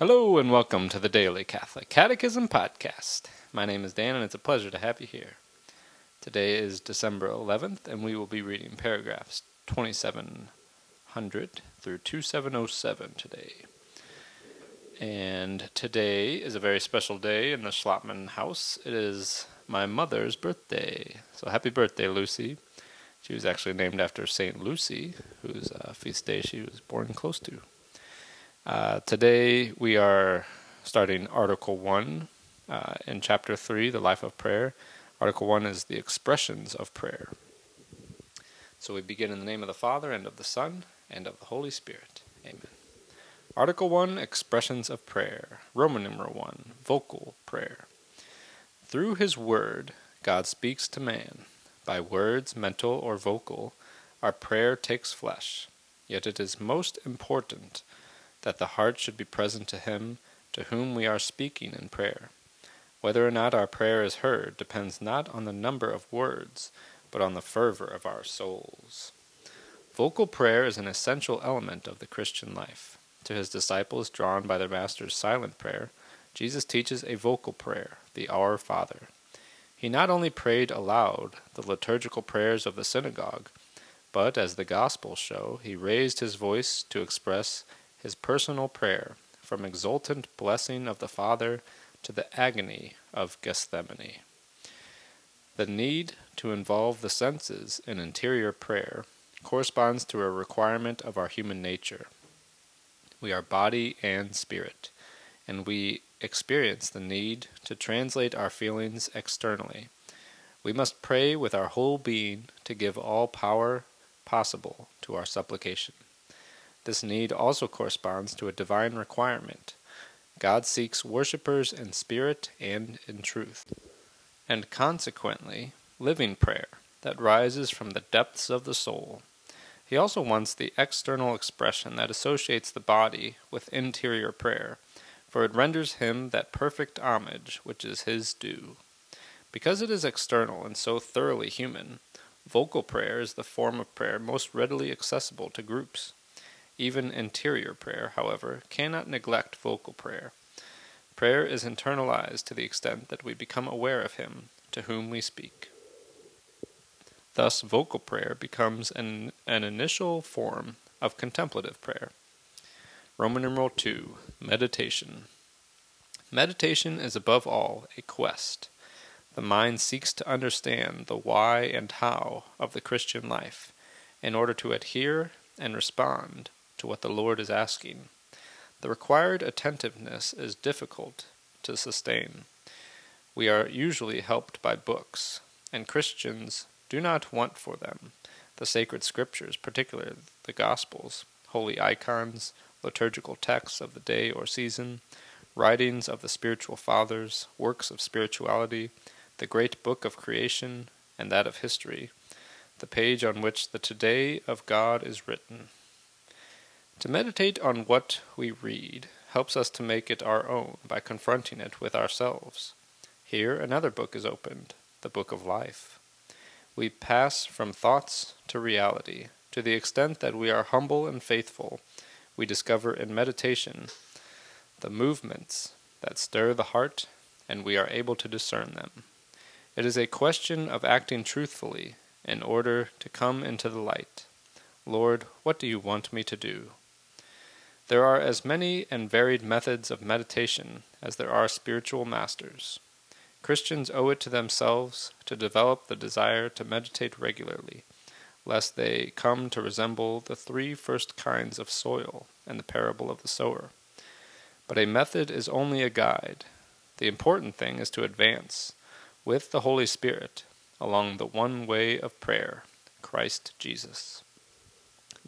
Hello and welcome to the Daily Catholic Catechism Podcast. My name is Dan and it's a pleasure to have you here. Today is December 11th and we will be reading paragraphs 2700 through 2707 today. And today is a very special day in the Schlotman house. It is my mother's birthday. So happy birthday, Lucy. She was actually named after St. Lucy, whose uh, feast day she was born close to. Uh, today we are starting Article 1 uh, in Chapter 3, The Life of Prayer. Article 1 is the expressions of prayer. So we begin in the name of the Father, and of the Son, and of the Holy Spirit. Amen. Article 1 Expressions of Prayer. Roman numeral 1 Vocal Prayer. Through His Word, God speaks to man. By words, mental or vocal, our prayer takes flesh. Yet it is most important that the heart should be present to Him to whom we are speaking in prayer. Whether or not our prayer is heard depends not on the number of words, but on the fervor of our souls. Vocal prayer is an essential element of the Christian life. To his disciples drawn by their Master's silent prayer, Jesus teaches a vocal prayer, the Our Father. He not only prayed aloud the liturgical prayers of the synagogue, but, as the Gospels show, he raised his voice to express his personal prayer, from exultant blessing of the Father to the agony of Gethsemane. The need to involve the senses in interior prayer corresponds to a requirement of our human nature. We are body and spirit, and we experience the need to translate our feelings externally. We must pray with our whole being to give all power possible to our supplication. This need also corresponds to a divine requirement. God seeks worshippers in spirit and in truth, and consequently, living prayer that rises from the depths of the soul. He also wants the external expression that associates the body with interior prayer for it renders him that perfect homage which is his due. Because it is external and so thoroughly human, vocal prayer is the form of prayer most readily accessible to groups. Even interior prayer, however, cannot neglect vocal prayer. Prayer is internalized to the extent that we become aware of him to whom we speak. Thus, vocal prayer becomes an, an initial form of contemplative prayer. Roman numeral 2 Meditation. Meditation is above all a quest. The mind seeks to understand the why and how of the Christian life in order to adhere and respond to what the Lord is asking. The required attentiveness is difficult to sustain. We are usually helped by books, and Christians do not want for them the sacred scriptures, particularly the Gospels, holy icons, liturgical texts of the day or season, writings of the spiritual fathers, works of spirituality, the great book of creation, and that of history, the page on which the today of God is written. To meditate on what we read helps us to make it our own by confronting it with ourselves. Here another book is opened, the book of life. We pass from thoughts to reality, to the extent that we are humble and faithful we discover in meditation the movements that stir the heart, and we are able to discern them. It is a question of acting truthfully in order to come into the light. Lord, what do you want me to do? There are as many and varied methods of meditation as there are spiritual masters. Christians owe it to themselves to develop the desire to meditate regularly lest they come to resemble the three first kinds of soil in the parable of the sower. But a method is only a guide. The important thing is to advance, with the Holy Spirit, along the one way of prayer, Christ Jesus.